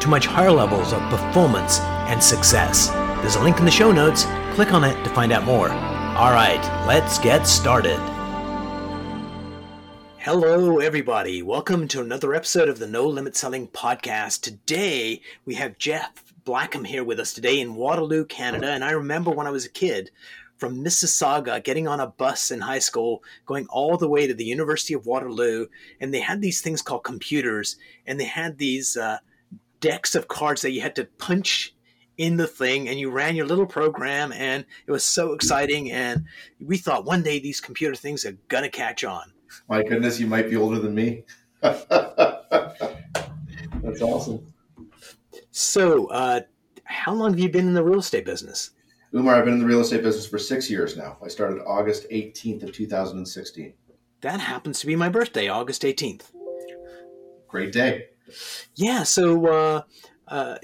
to much higher levels of performance and success. There's a link in the show notes. Click on it to find out more. All right, let's get started. Hello, everybody. Welcome to another episode of the No Limit Selling Podcast. Today, we have Jeff Blackham here with us today in Waterloo, Canada. And I remember when I was a kid, from Mississauga, getting on a bus in high school, going all the way to the University of Waterloo, and they had these things called computers, and they had these uh, decks of cards that you had to punch in the thing and you ran your little program and it was so exciting and we thought one day these computer things are gonna catch on. My goodness you might be older than me. That's awesome. So uh, how long have you been in the real estate business? Umar i've been in the real estate business for six years now. I started august 18th of 2016 that happens to be my birthday august 18th great day yeah. So, uh, uh,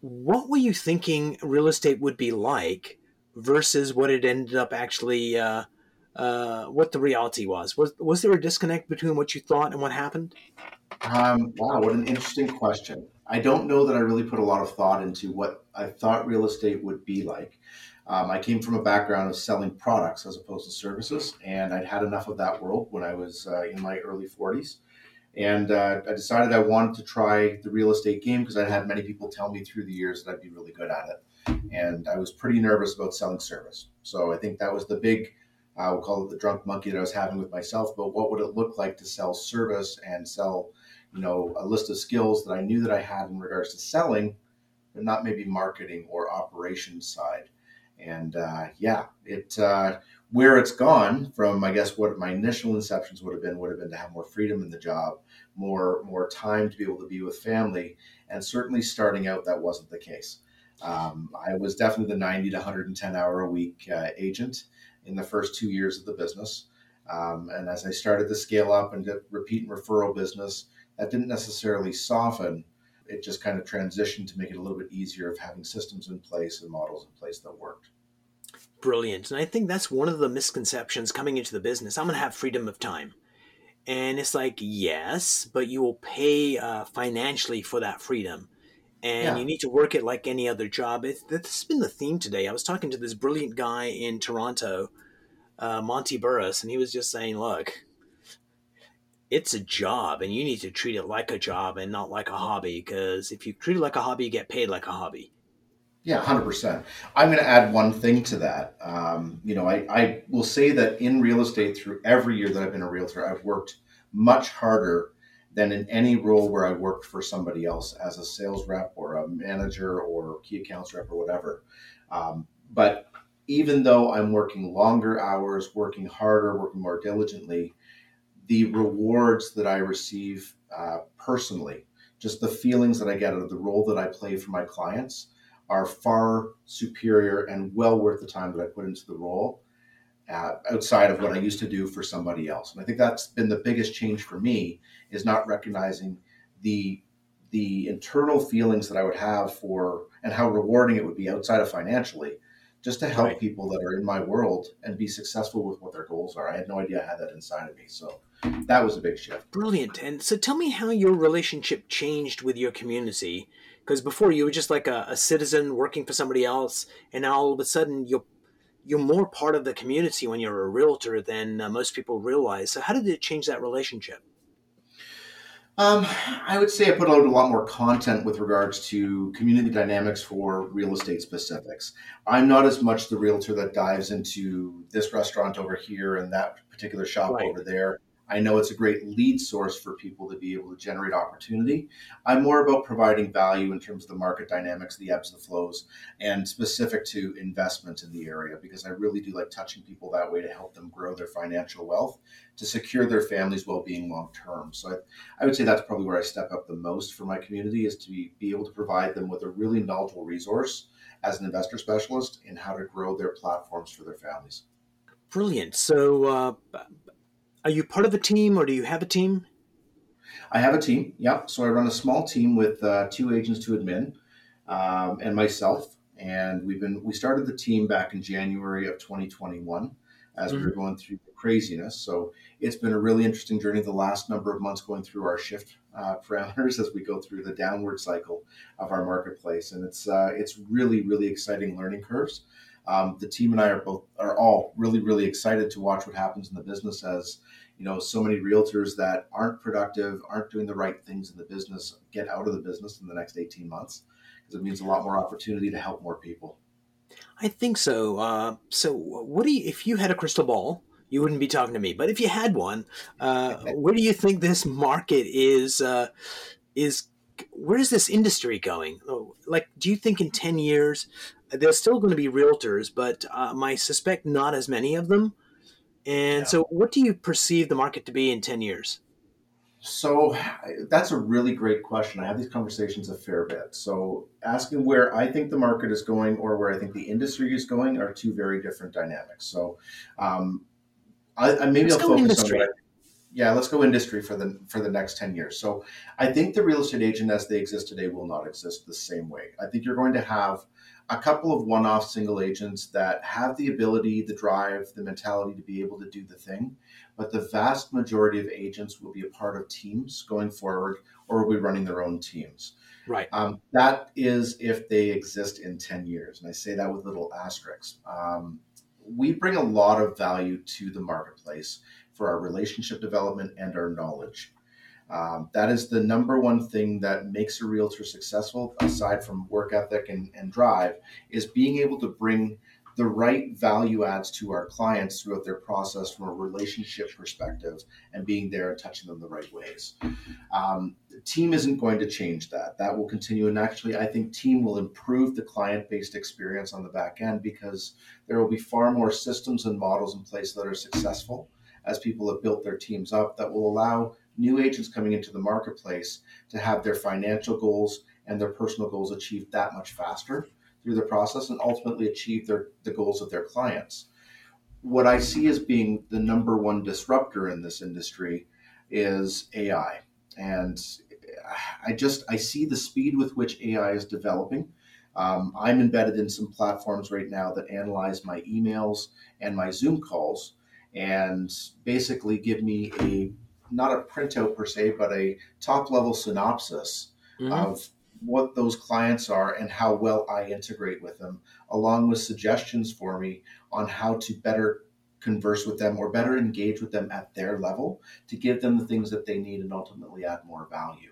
what were you thinking real estate would be like versus what it ended up actually? Uh, uh, what the reality was? Was was there a disconnect between what you thought and what happened? Um, wow, what an interesting question. I don't know that I really put a lot of thought into what I thought real estate would be like. Um, I came from a background of selling products as opposed to services, and I'd had enough of that world when I was uh, in my early 40s. And uh, I decided I wanted to try the real estate game because I had many people tell me through the years that I'd be really good at it. And I was pretty nervous about selling service. So I think that was the big, uh, we'll call it the drunk monkey that I was having with myself. But what would it look like to sell service and sell, you know, a list of skills that I knew that I had in regards to selling, but not maybe marketing or operations side. And uh, yeah, it uh, where it's gone from, I guess, what my initial inceptions would have been would have been to have more freedom in the job, more more time to be able to be with family, and certainly starting out that wasn't the case. Um, I was definitely the 90 to 110 hour a week uh, agent in the first two years of the business. Um, and as I started to scale up and get repeat and referral business, that didn't necessarily soften. It just kind of transitioned to make it a little bit easier of having systems in place and models in place that worked brilliant. And I think that's one of the misconceptions coming into the business. I'm going to have freedom of time. And it's like, yes, but you will pay uh, financially for that freedom. And yeah. you need to work it like any other job. It, this has been the theme today. I was talking to this brilliant guy in Toronto, uh, Monty Burris, and he was just saying, look, it's a job and you need to treat it like a job and not like a hobby because if you treat it like a hobby, you get paid like a hobby. Yeah, hundred percent. I'm going to add one thing to that. Um, you know, I, I will say that in real estate, through every year that I've been a realtor, I've worked much harder than in any role where I worked for somebody else as a sales rep or a manager or key accounts rep or whatever. Um, but even though I'm working longer hours, working harder, working more diligently, the rewards that I receive uh, personally, just the feelings that I get out of the role that I play for my clients are far superior and well worth the time that I put into the role uh, outside of what I used to do for somebody else. And I think that's been the biggest change for me is not recognizing the the internal feelings that I would have for and how rewarding it would be outside of financially, just to help right. people that are in my world and be successful with what their goals are. I had no idea I had that inside of me. So that was a big shift. Brilliant. And so tell me how your relationship changed with your community because before you were just like a, a, citizen working for somebody else and now all of a sudden you're you're more part of the community when you're a realtor than uh, most people realize so how did it change that relationship um, I would say I put out a lot more content with regards to community dynamics for real estate specifics. I'm not as much the realtor that dives into this restaurant over here and that particular shop right. over there. I know it's a great lead source for people to be able to generate opportunity. I'm more about providing value in terms of the market dynamics, the ebbs, the flows, and specific to investment in the area because I really do like touching people that way to help them grow their financial wealth to secure their family's well-being long term. So I, I would say that's probably where I step up the most for my community is to be, be able to provide them with a really knowledgeable resource as an investor specialist in how to grow their platforms for their families. Brilliant. So, uh, are you part of a team or do you have a team? I have a team. Yeah. So I run a small team with uh, two agents to admin um, and myself. And we've been we started the team back in January of 2021 as mm-hmm. we were mm-hmm. going through the craziness. So it's been a really interesting journey the last number of months going through our shift uh, parameters as we go through the downward cycle of our marketplace. And it's uh, it's really really exciting learning curves. Um, the team and I are both are all really really excited to watch what happens in the business as you know so many realtors that aren't productive, aren't doing the right things in the business get out of the business in the next 18 months because it means a lot more opportunity to help more people. I think so. Uh, so, what do you, if you had a crystal ball? You wouldn't be talking to me, but if you had one, uh, where do you think this market is? Uh, is where is this industry going? Oh, like, do you think in ten years there's still going to be realtors, but um, I suspect not as many of them? And yeah. so, what do you perceive the market to be in ten years? So that's a really great question. I have these conversations a fair bit. So asking where I think the market is going or where I think the industry is going are two very different dynamics. So um, I, I, maybe let's I'll focus industry. on that. Yeah, let's go industry for the for the next ten years. So I think the real estate agent as they exist today will not exist the same way. I think you're going to have a couple of one-off single agents that have the ability, the drive, the mentality to be able to do the thing but the vast majority of agents will be a part of teams going forward or will be running their own teams. Right. Um, that is if they exist in 10 years. And I say that with little asterisks. Um, we bring a lot of value to the marketplace for our relationship development and our knowledge. Um, that is the number one thing that makes a realtor successful, aside from work ethic and, and drive, is being able to bring the right value adds to our clients throughout their process from a relationship perspective and being there and touching them the right ways. Um, team isn't going to change that. That will continue. And actually, I think team will improve the client based experience on the back end because there will be far more systems and models in place that are successful as people have built their teams up that will allow new agents coming into the marketplace to have their financial goals and their personal goals achieved that much faster through the process and ultimately achieve their, the goals of their clients. What I see as being the number one disruptor in this industry is AI. And I just I see the speed with which AI is developing. Um, I'm embedded in some platforms right now that analyze my emails and my Zoom calls and basically give me a not a printout per se, but a top level synopsis mm-hmm. of what those clients are and how well I integrate with them, along with suggestions for me on how to better converse with them or better engage with them at their level to give them the things that they need and ultimately add more value.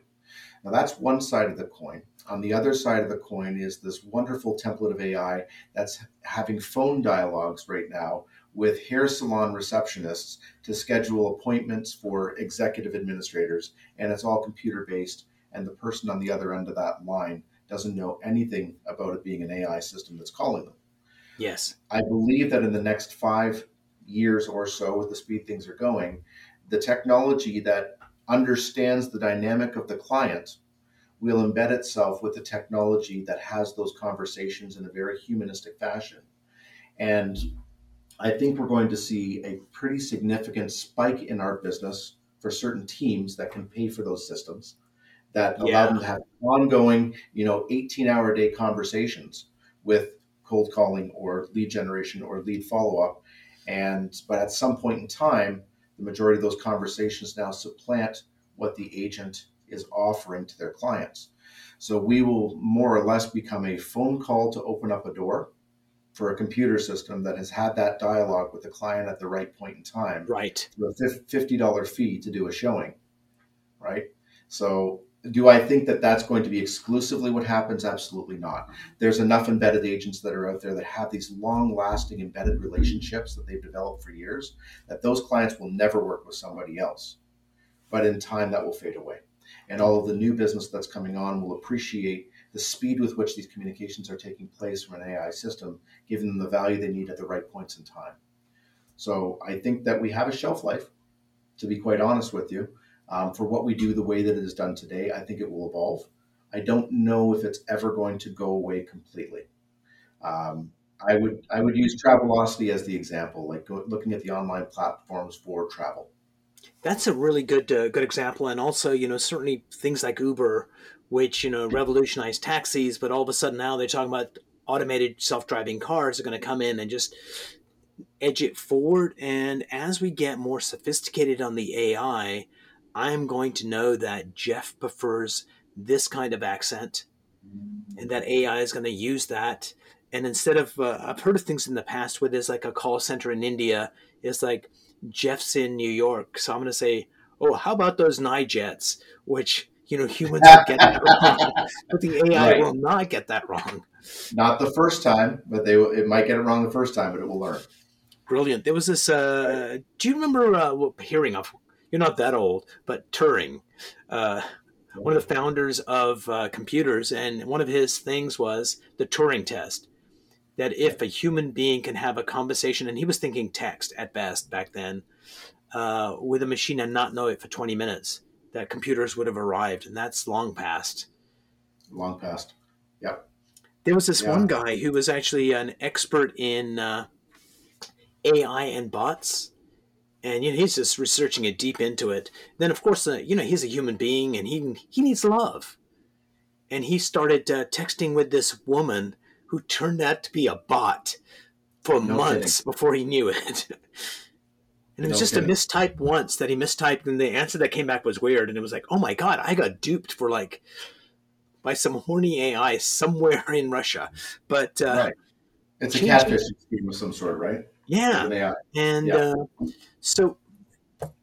Now, that's one side of the coin. On the other side of the coin is this wonderful template of AI that's having phone dialogues right now with hair salon receptionists to schedule appointments for executive administrators, and it's all computer based and the person on the other end of that line doesn't know anything about it being an AI system that's calling them. Yes. I believe that in the next five years or so, with the speed things are going, the technology that understands the dynamic of the client will embed itself with the technology that has those conversations in a very humanistic fashion. And I think we're going to see a pretty significant spike in our business for certain teams that can pay for those systems that allow them to have ongoing, you know, 18 hour day conversations with cold calling or lead generation or lead follow up. And, but at some point in time, the majority of those conversations now supplant what the agent is offering to their clients. So we will more or less become a phone call to open up a door for a computer system that has had that dialogue with the client at the right point in time. Right. a $50 fee to do a showing. Right. So do I think that that's going to be exclusively what happens? Absolutely not. There's enough embedded agents that are out there that have these long lasting embedded relationships that they've developed for years that those clients will never work with somebody else. But in time, that will fade away. And all of the new business that's coming on will appreciate the speed with which these communications are taking place from an AI system, giving them the value they need at the right points in time. So I think that we have a shelf life, to be quite honest with you. Um, for what we do the way that it is done today, I think it will evolve. I don't know if it's ever going to go away completely. Um, I would I would use Travelocity as the example, like go, looking at the online platforms for travel. That's a really good uh, good example, and also you know certainly things like Uber, which you know revolutionized taxis, but all of a sudden now they're talking about automated self driving cars are going to come in and just edge it forward. And as we get more sophisticated on the AI, I'm going to know that Jeff prefers this kind of accent and that AI is going to use that. And instead of, uh, I've heard of things in the past where there's like a call center in India, it's like Jeff's in New York. So I'm going to say, oh, how about those Nijets, which, you know, humans will get that wrong, but the AI right. will not get that wrong. Not the first time, but they it might get it wrong the first time, but it will learn. Brilliant. There was this. Uh, do you remember uh, hearing of you're not that old, but Turing, uh, one of the founders of uh, computers, and one of his things was the Turing test. That if a human being can have a conversation, and he was thinking text at best back then, uh, with a machine and not know it for 20 minutes, that computers would have arrived, and that's long past. Long past. Yep. There was this yeah. one guy who was actually an expert in uh, AI and bots and you know he's just researching it deep into it. Then of course, uh, you know he's a human being and he he needs love, and he started uh, texting with this woman who turned out to be a bot for no months kidding. before he knew it. and it was no just kidding. a mistype once that he mistyped, and the answer that came back was weird, and it was like, oh my god, I got duped for like by some horny AI somewhere in Russia. But uh, right. it's a catfishing scheme of some sort, right? Yeah, and yeah. Uh, so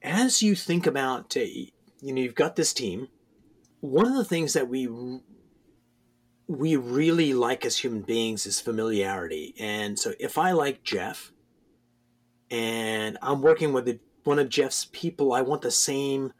as you think about, uh, you know, you've got this team. One of the things that we we really like as human beings is familiarity, and so if I like Jeff, and I'm working with one of Jeff's people, I want the same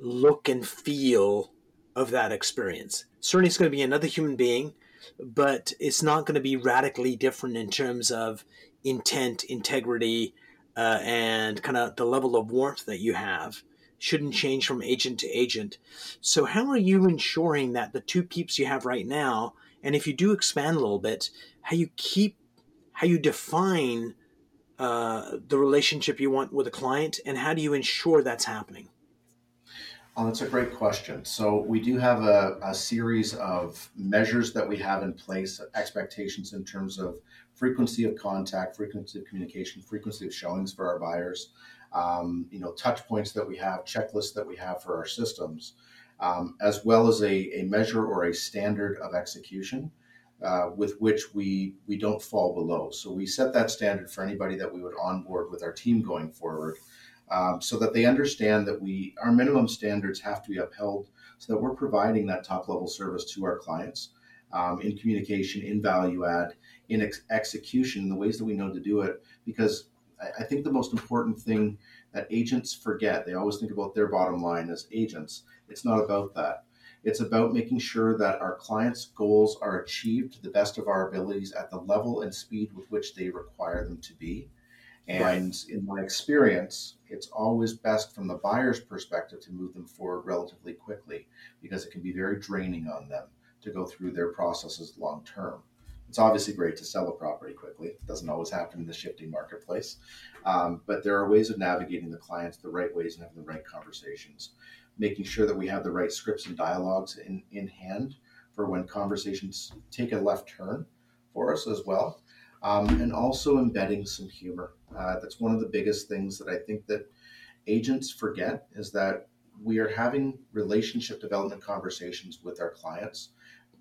look and feel of that experience. Certainly, it's going to be another human being, but it's not going to be radically different in terms of intent, integrity, uh, and kind of the level of warmth that you have shouldn't change from agent to agent. So, how are you ensuring that the two peeps you have right now, and if you do expand a little bit, how you keep, how you define uh, the relationship you want with a client, and how do you ensure that's happening? Oh, that's a great question. So we do have a, a, series of measures that we have in place, expectations in terms of frequency of contact, frequency of communication, frequency of showings for our buyers, um, you know, touch points that we have, checklists that we have for our systems, um, as well as a, a, measure or a standard of execution uh, with which we we don't fall below. So we set that standard for anybody that we would onboard with our team going forward, um, so that they understand that we our minimum standards have to be upheld, so that we're providing that top level service to our clients um, in communication, in value add, in ex- execution, in the ways that we know to do it. Because I think the most important thing that agents forget, they always think about their bottom line as agents. It's not about that. It's about making sure that our clients' goals are achieved to the best of our abilities at the level and speed with which they require them to be. And right. in my experience, it's always best from the buyer's perspective to move them forward relatively quickly because it can be very draining on them to go through their processes long term. It's obviously great to sell a property quickly. It doesn't always happen in the shifting marketplace. Um, but there are ways of navigating the clients the right ways and having the right conversations, making sure that we have the right scripts and dialogues in, in hand for when conversations take a left turn for us as well. Um, and also embedding some humor. Uh, that's one of the biggest things that I think that agents forget is that we are having relationship development conversations with our clients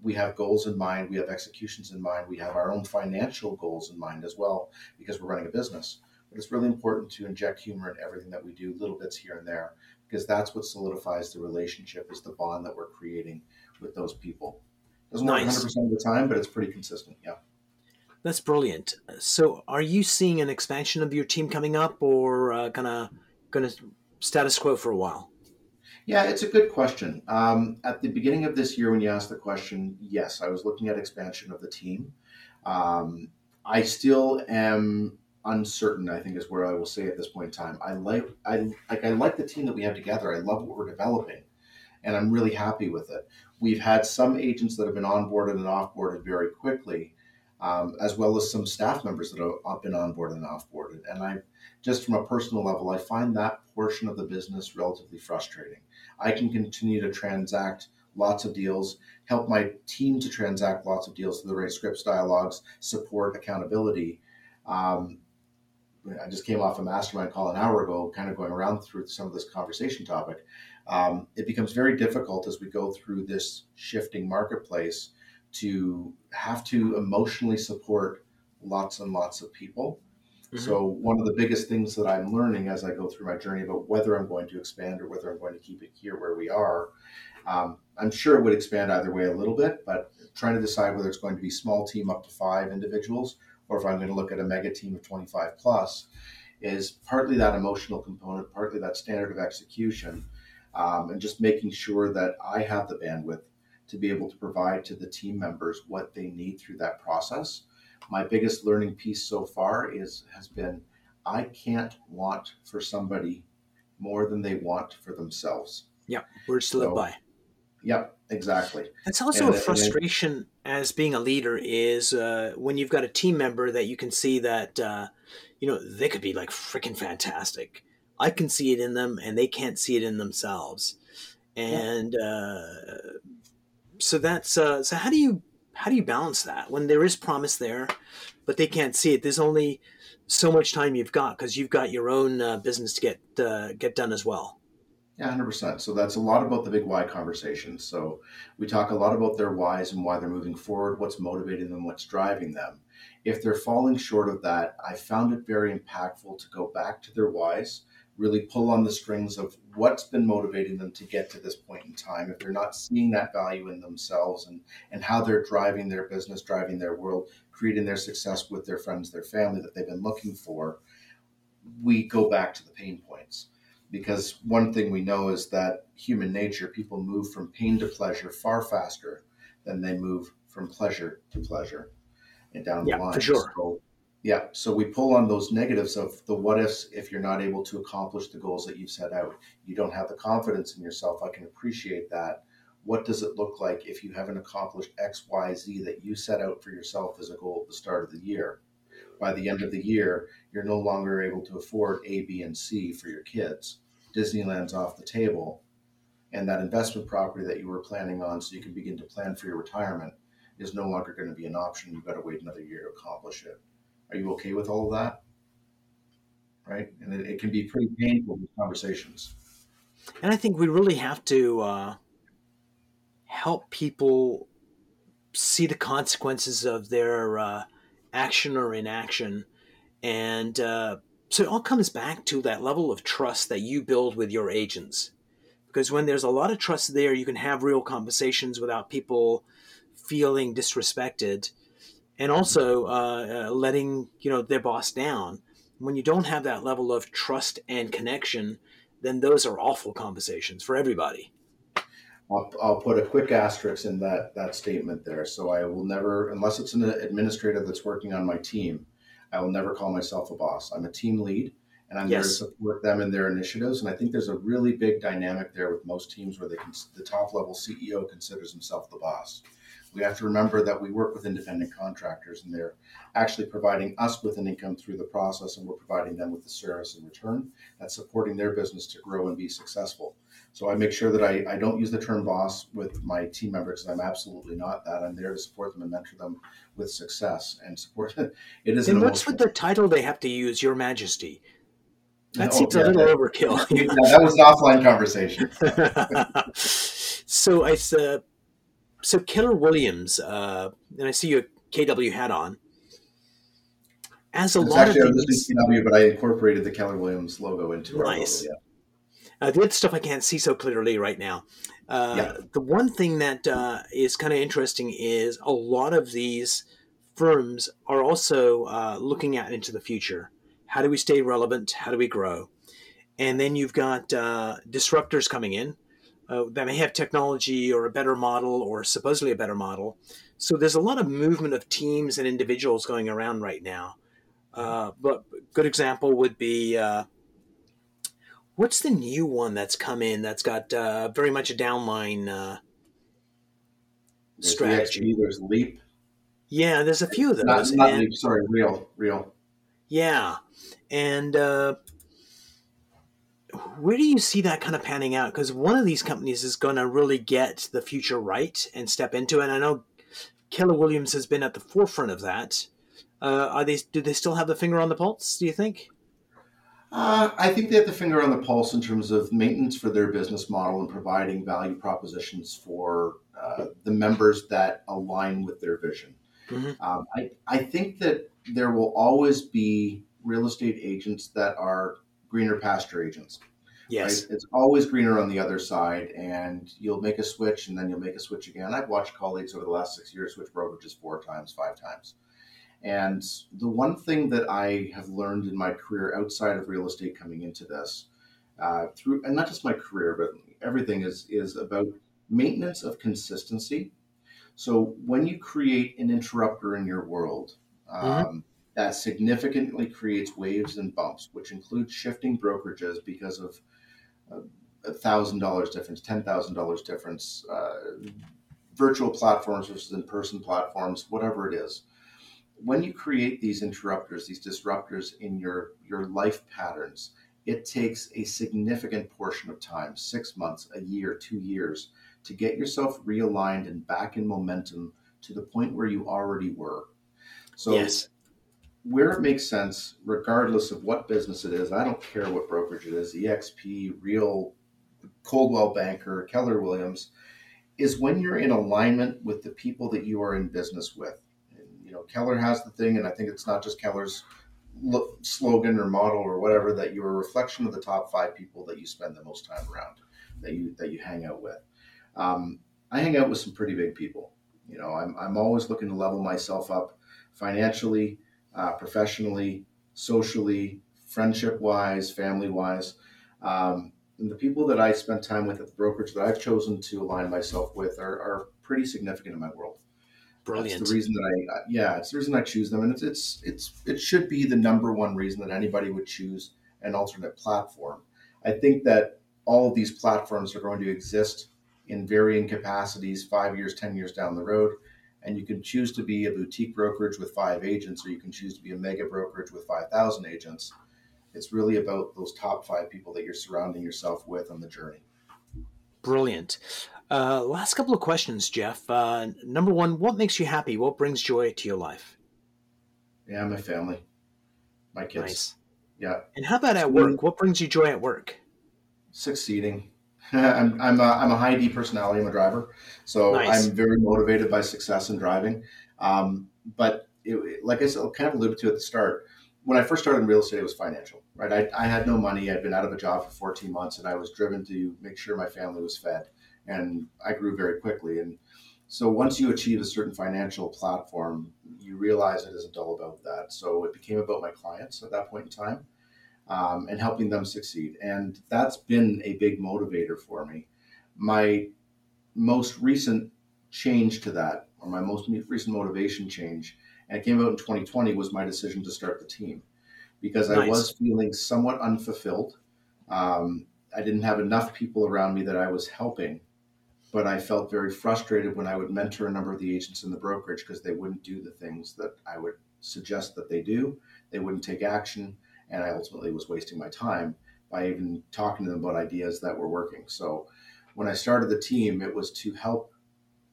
we have goals in mind, we have executions in mind, we have our own financial goals in mind as well, because we're running a business. But it's really important to inject humor in everything that we do, little bits here and there, because that's what solidifies the relationship is the bond that we're creating with those people. Doesn't work 100% of the time, but it's pretty consistent. Yeah. That's brilliant. So, are you seeing an expansion of your team coming up, or uh, gonna gonna status quo for a while? Yeah, it's a good question. Um, at the beginning of this year, when you asked the question, yes, I was looking at expansion of the team. Um, I still am uncertain. I think is where I will say at this point in time. I like I like I like the team that we have together. I love what we're developing, and I'm really happy with it. We've had some agents that have been onboarded and offboarded very quickly, um, as well as some staff members that have been onboarded and offboarded. And I just from a personal level, I find that portion of the business relatively frustrating. I can continue to transact lots of deals, help my team to transact lots of deals through the right scripts, dialogues, support, accountability. Um, I just came off a mastermind call an hour ago, kind of going around through some of this conversation topic. Um, it becomes very difficult as we go through this shifting marketplace to have to emotionally support lots and lots of people. Mhm. So one of the biggest things that I'm learning as I go through my journey about whether I'm going to expand or whether I'm going to keep it here where we are, um, I'm sure it would expand either way a little bit, but trying to decide whether it's going to be small team up to five individuals or if I'm going to look at a mega team of 25 plus is partly that emotional component, partly that standard of execution, um, and just making sure that I have the bandwidth to be able to provide to the team members what they need through that process my biggest learning piece so far is has been I can't want for somebody more than they want for themselves. Yeah, words to live So- by. Yep, exactly. That's also And- a and- frustration as being a leader is uh, when you've got a team member that you can see that uh, you know they could be like freaking fantastic. I can see it in them, and they can't see it in themselves. And uh, so that's uh, so. How do you how do you balance that when there is promise there, but they can't see it? There's only so much time you've got because you've got your own uh, business to get uh, get done as well. Yeah, hundred percent. So that's a lot about the big why conversations. So we talk a lot about their whys and why they're moving forward, what's motivating them, what's driving them. If they're falling short of that, I found it very impactful to go back to their whys, really pull on the strings of what's been motivating them to get to this point in time. If they're not seeing that value in themselves and and how they're driving their business, driving their world, creating their success with their friends, their family that they've been looking for, we go back to the pain points because one thing we know is that human nature people move from pain to pleasure far faster than they move from pleasure to pleasure and down Yeah, the line for sure. so, yeah so we pull on those negatives of the what ifs if you're not able to accomplish the goals that you've set out you don't have the confidence in yourself i can appreciate that what does it look like if you haven't accomplished x y z that you set out for yourself as a goal at the start of the year by the end of the year you're no longer able to afford A, B, and C for your kids. Disneyland's off the table, and that investment property that you were planning on so you can begin to plan for your retirement is no longer going to be an option. You've got to wait another year to accomplish it. Are you okay with all of that? Right? And it, it can be pretty painful, conversations. And I think we really have to uh, help people see the consequences of their uh, action or inaction. And uh, so it all comes back to that level of trust that you build with your agents. Because when there's a lot of trust there, you can have real conversations without people feeling disrespected and also uh, uh, letting you know their boss down. When you don't have that level of trust and connection, then those are awful conversations for everybody. I'll, I'll put a quick asterisk in that, that statement there. So I will never, unless it's an administrator that's working on my team, I will never call myself a boss. I'm a team lead and I'm there to support them in their initiatives. And I think there's a really big dynamic there with most teams where they can, the top level CEO considers himself the boss. We have to remember that we work with independent contractors and they're actually providing us with an income through the process and we're providing them with the service in return that's supporting their business to grow and be successful. So I make sure that I, I don't use the term boss with my team members. I'm absolutely not that. I'm there to support them and mentor them with success and support. It is an And what's with the title they have to use, Your Majesty? That Oh, seems yeah, a little that- overkill. Yeah, that was an offline conversation. so it's uh, so Keller Williams, uh, and I see your KW hat on. As a It's lot of actually on things, the CW, but I incorporated the Keller Williams logo into Nice. logo. Uh, the other stuff I can't see so clearly right now. Uh, yeah. The one thing that uh, is kind of interesting is a lot of these firms are also uh, looking at into the future. How do we stay relevant? How do we grow? And then you've got uh, disruptors coming in uh, that may have technology or a better model or supposedly a better model. So there's a lot of movement of teams and individuals going around right now. Uh, but good example would be uh, what's the new one that's come in that's got uh, very much a downline uh, strategy? there's Leap. Yeah, there's a few of those. Not, not and, Leap, sorry, Real, Real. Yeah, and uh, where do you see that kind of panning out? Because one of these companies is going to really get the future right and step into it. And I know Keller Williams has been at the forefront of that. Uh, are they? Do they still have the finger on the pulse? Do you think? Uh, I think they have the finger on the pulse in terms of maintenance for their business model and providing value propositions for uh, the members that align with their vision. Mm-hmm. Um, I, I think that there will always be real estate agents that are greener pasture agents. Yes. Right? It's always greener on the other side, and you'll make a switch and then you'll make a switch again. I've watched colleagues over the last six years switch brokerages four times, five times. And the one thing that I have learned in my career outside of real estate coming into this, uh, through and not just my career, but everything is is about maintenance of consistency. So when you create an interrupter in your world, mm-hmm. um, mm-hmm that significantly creates waves and bumps, which include shifting brokerages because of thousand dollars difference, ten thousand dollars difference, uh, virtual platforms versus in-person platforms, whatever it is. When you create these interrupters, these disruptors in your your life patterns, it takes a significant portion of time, six months, a year, two years, to get yourself realigned and back in momentum to the point where you already were. So yes where it makes sense, regardless of what business it is, I don't care what brokerage it is, EXP, Real, Coldwell Banker, Keller Williams, is when you're in alignment with the people that you are in business with. And, you know, Keller has the thing, and I think it's not just Keller's slogan or model or whatever that you're a reflection of the top five people that you spend the most time around, that you that you hang out with. Um, I hang out with some pretty big people. You know, I'm I'm always looking to level myself up financially uh, professionally, socially, friendship wise, family wise. Um, and the people that I spend time with at the brokerage that I've chosen to align myself with are, are pretty significant in my world. Brilliant. That's the reason that I, yeah, it's the reason I choose them, and it's it's it's it should be the number one reason that anybody would choose an alternate platform. I think that all of these platforms are going to exist in varying capacities five years, ten years down the road and you can choose to be a boutique brokerage with five agents or you can choose to be a mega brokerage with 5000 agents. It's really about those top five people that you're surrounding yourself with on the journey. Brilliant. Uh, last couple of questions jeff. Uh, number one what makes you happy? What brings joy to your life? Yeah my family. My kids. Nice. yeah. And how about at work? what brings you joy at work? Succeeding I'm I'm a, I'm a high D personality. I'm a driver, so nice. I'm very motivated by success in driving. Um, but it, like I said, kind of alluded to at the start, when I first started in real estate, it was financial. Right, I, I had no money. I'd been out of a job for 14 months, and I was driven to make sure my family was fed. And I grew very quickly. And so once you achieve a certain financial platform, you realize it isn't all about that. So it became about my clients at that point in time um, and helping them succeed. And that's been a big motivator for me. My most recent change to that, or my most recent motivation change, and it came out in 2020, was my decision to start the team because nice. I was feeling somewhat unfulfilled. Um, I didn't have enough people around me that I was helping, but I felt very frustrated when I would mentor a number of the agents in the brokerage because they wouldn't do the things that I would suggest that they do. They wouldn't take action and I ultimately was wasting my time by even talking to them about ideas that were working. So when I started the team, it was to help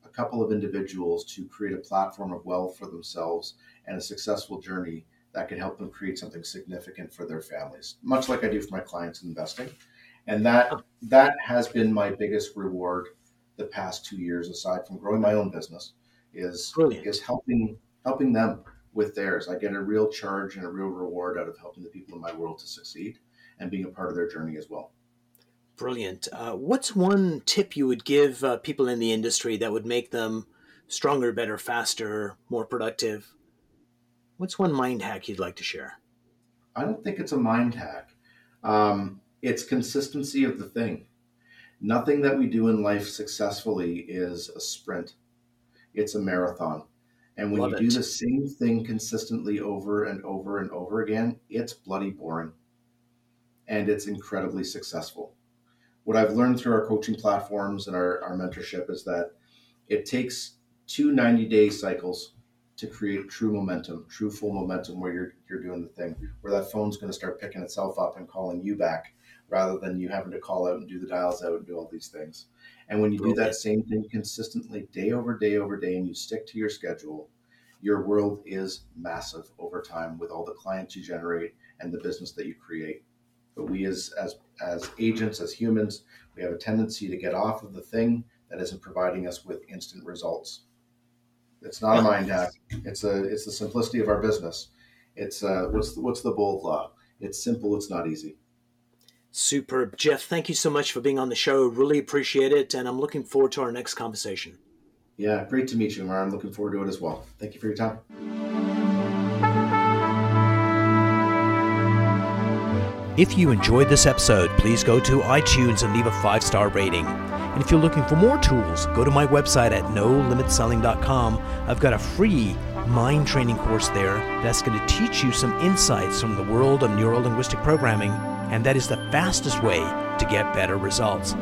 a couple of individuals to create a platform of wealth for themselves and a successful journey that could help them create something significant for their families, much like I do for my clients in investing. And that that has been my biggest reward the past two years, aside from growing my own business, is Brilliant. is helping helping them with theirs. I get a real charge and a real reward out of helping the people in my world to succeed and being a part of their journey as well. Brilliant. Uh, what's one tip you would give uh, people in the industry that would make them stronger, better, faster, more productive? What's one mind hack you'd like to share? I don't think it's a mind hack. Um, it's consistency of the thing. Nothing that we do in life successfully is a sprint, it's a marathon. And when Love you it. do the same thing consistently over and over and over again, it's bloody boring and it's incredibly successful. What I've learned through our coaching platforms and our, our mentorship is that it takes two 90 day cycles to create true momentum, true full momentum where you're, you're doing the thing, where that phone's going to start picking itself up and calling you back rather than you having to call out and do the dials out and do all these things. And when you do that same thing consistently, day over day over day, and you stick to your schedule, your world is massive over time with all the clients you generate and the business that you create. But we, as as as agents, as humans, we have a tendency to get off of the thing that isn't providing us with instant results. It's not a mind hack. It's a it's the simplicity of our business. It's uh, what's the, what's the bold law? It's simple. It's not easy. Superb, Jeff. Thank you so much for being on the show. Really appreciate it, and I'm looking forward to our next conversation. Yeah, great to meet you, Mar. I'm looking forward to it as well. Thank you for your time. If you enjoyed this episode, please go to iTunes and leave a five star rating. And if you're looking for more tools, go to my website at nolimitselling.com. I've got a free mind training course there that's going to teach you some insights from the world of neuro linguistic programming, and that is the fastest way to get better results.